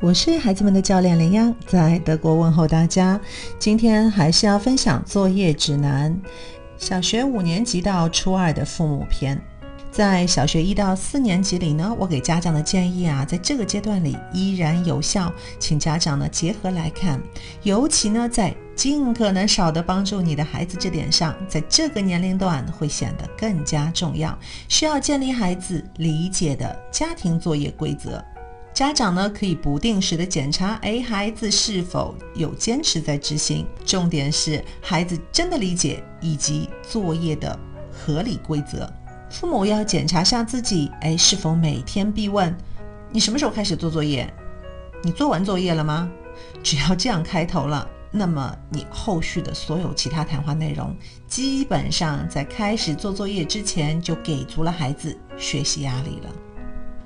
我是孩子们的教练林央，在德国问候大家。今天还是要分享作业指南，小学五年级到初二的父母篇。在小学一到四年级里呢，我给家长的建议啊，在这个阶段里依然有效，请家长呢结合来看，尤其呢在尽可能少的帮助你的孩子这点上，在这个年龄段会显得更加重要，需要建立孩子理解的家庭作业规则。家长呢可以不定时的检查，哎，孩子是否有坚持在执行？重点是孩子真的理解以及作业的合理规则。父母要检查下自己，哎，是否每天必问：你什么时候开始做作业？你做完作业了吗？只要这样开头了，那么你后续的所有其他谈话内容，基本上在开始做作业之前就给足了孩子学习压力了。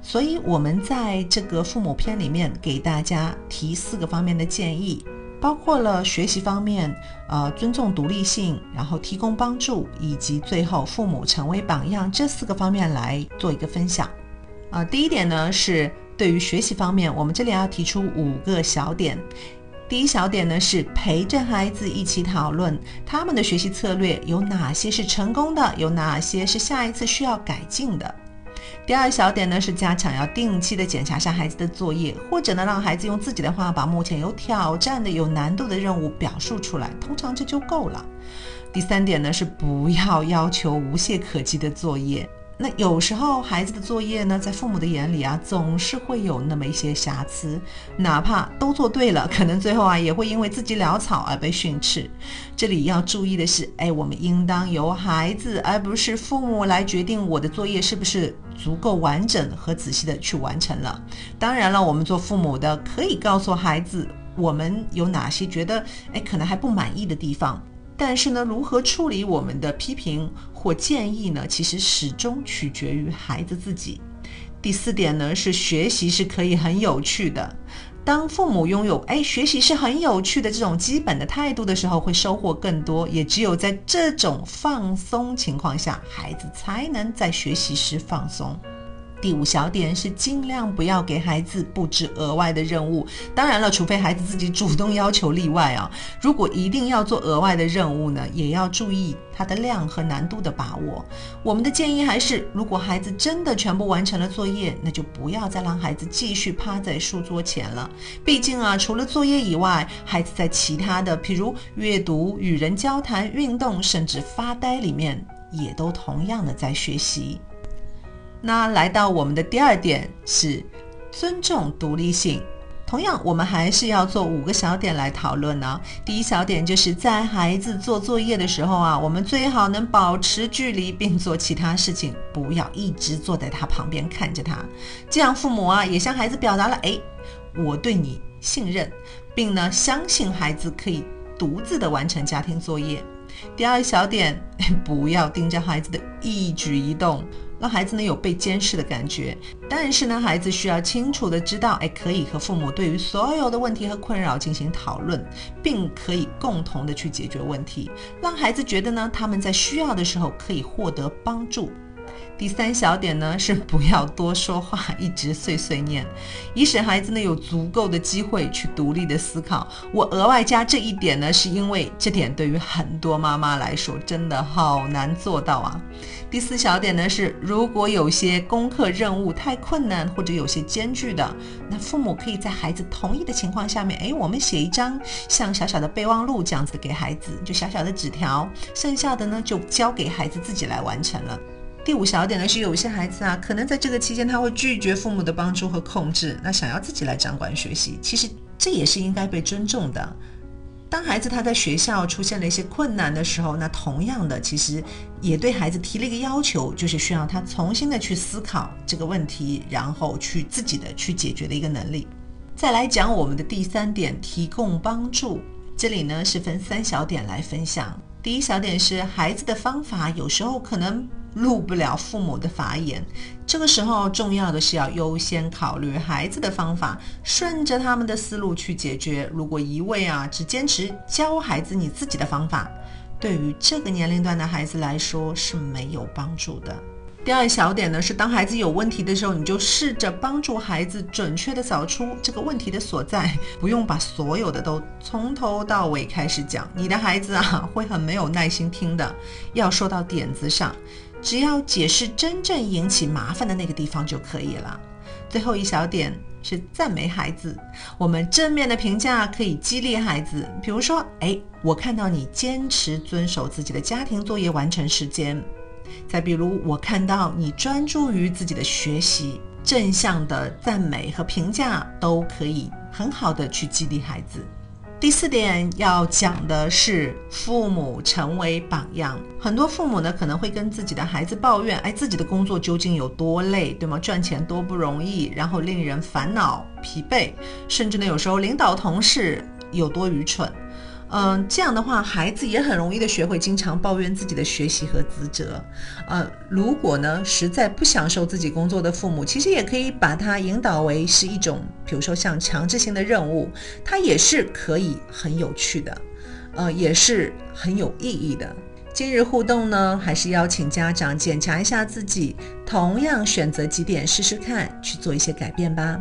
所以，我们在这个父母篇里面给大家提四个方面的建议。包括了学习方面，呃，尊重独立性，然后提供帮助，以及最后父母成为榜样这四个方面来做一个分享。啊，第一点呢是对于学习方面，我们这里要提出五个小点。第一小点呢是陪着孩子一起讨论他们的学习策略有哪些是成功的，有哪些是下一次需要改进的。第二小点呢是加强要定期的检查下孩子的作业，或者呢让孩子用自己的话把目前有挑战的、有难度的任务表述出来，通常这就够了。第三点呢是不要要求无懈可击的作业。那有时候孩子的作业呢，在父母的眼里啊，总是会有那么一些瑕疵，哪怕都做对了，可能最后啊，也会因为自己潦草而被训斥。这里要注意的是，哎，我们应当由孩子而不是父母来决定我的作业是不是足够完整和仔细的去完成了。当然了，我们做父母的可以告诉孩子，我们有哪些觉得哎可能还不满意的地方。但是呢，如何处理我们的批评或建议呢？其实始终取决于孩子自己。第四点呢，是学习是可以很有趣的。当父母拥有“哎，学习是很有趣的”这种基本的态度的时候，会收获更多。也只有在这种放松情况下，孩子才能在学习时放松。第五小点是尽量不要给孩子布置额外的任务。当然了，除非孩子自己主动要求例外啊。如果一定要做额外的任务呢，也要注意它的量和难度的把握。我们的建议还是，如果孩子真的全部完成了作业，那就不要再让孩子继续趴在书桌前了。毕竟啊，除了作业以外，孩子在其他的，譬如阅读、与人交谈、运动，甚至发呆里面，也都同样的在学习。那来到我们的第二点是尊重独立性。同样，我们还是要做五个小点来讨论呢。第一小点就是在孩子做作业的时候啊，我们最好能保持距离，并做其他事情，不要一直坐在他旁边看着他。这样父母啊也向孩子表达了，哎，我对你信任，并呢相信孩子可以独自的完成家庭作业。第二小点，不要盯着孩子的一举一动。让孩子呢有被监视的感觉，但是呢，孩子需要清楚的知道，哎，可以和父母对于所有的问题和困扰进行讨论，并可以共同的去解决问题，让孩子觉得呢，他们在需要的时候可以获得帮助。第三小点呢是不要多说话，一直碎碎念，以使孩子呢有足够的机会去独立的思考。我额外加这一点呢，是因为这点对于很多妈妈来说真的好难做到啊。第四小点呢是，如果有些功课任务太困难或者有些艰巨的，那父母可以在孩子同意的情况下面，哎，我们写一张像小小的备忘录这样子给孩子，就小小的纸条，剩下的呢就交给孩子自己来完成了。第五小点呢，是有一些孩子啊，可能在这个期间他会拒绝父母的帮助和控制，那想要自己来掌管学习，其实这也是应该被尊重的。当孩子他在学校出现了一些困难的时候，那同样的，其实也对孩子提了一个要求，就是需要他重新的去思考这个问题，然后去自己的去解决的一个能力。再来讲我们的第三点，提供帮助，这里呢是分三小点来分享。第一小点是孩子的方法，有时候可能。入不了父母的法眼，这个时候重要的是要优先考虑孩子的方法，顺着他们的思路去解决。如果一味啊只坚持教孩子你自己的方法，对于这个年龄段的孩子来说是没有帮助的。第二小点呢是，当孩子有问题的时候，你就试着帮助孩子准确的找出这个问题的所在，不用把所有的都从头到尾开始讲。你的孩子啊会很没有耐心听的，要说到点子上，只要解释真正引起麻烦的那个地方就可以了。最后一小点是赞美孩子，我们正面的评价可以激励孩子，比如说，哎，我看到你坚持遵守自己的家庭作业完成时间。再比如，我看到你专注于自己的学习，正向的赞美和评价都可以很好的去激励孩子。第四点要讲的是父母成为榜样。很多父母呢可能会跟自己的孩子抱怨，哎，自己的工作究竟有多累，对吗？赚钱多不容易，然后令人烦恼、疲惫，甚至呢有时候领导同事有多愚蠢。嗯，这样的话，孩子也很容易的学会经常抱怨自己的学习和职责。呃，如果呢实在不享受自己工作的父母，其实也可以把它引导为是一种，比如说像强制性的任务，它也是可以很有趣的，呃，也是很有意义的。今日互动呢，还是邀请家长检查一下自己，同样选择几点试试看，去做一些改变吧。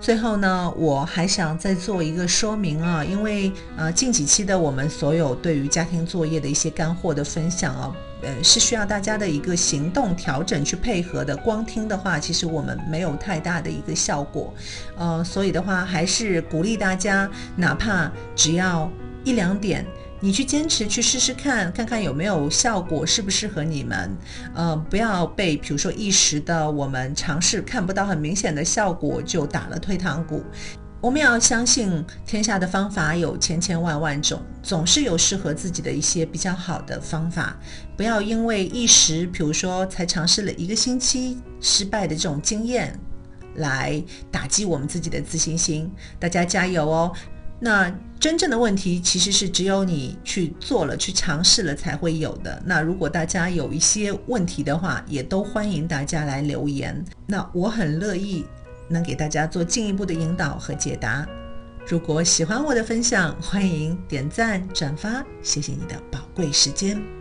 最后呢，我还想再做一个说明啊，因为呃近几期的我们所有对于家庭作业的一些干货的分享啊，呃是需要大家的一个行动调整去配合的，光听的话其实我们没有太大的一个效果，呃所以的话还是鼓励大家，哪怕只要一两点。你去坚持去试试看，看看有没有效果，适不适合你们？呃，不要被比如说一时的我们尝试看不到很明显的效果就打了退堂鼓。我们要相信天下的方法有千千万万种，总是有适合自己的一些比较好的方法。不要因为一时，比如说才尝试了一个星期失败的这种经验，来打击我们自己的自信心。大家加油哦！那真正的问题其实是只有你去做了、去尝试了才会有的。那如果大家有一些问题的话，也都欢迎大家来留言。那我很乐意能给大家做进一步的引导和解答。如果喜欢我的分享，欢迎点赞转发，谢谢你的宝贵时间。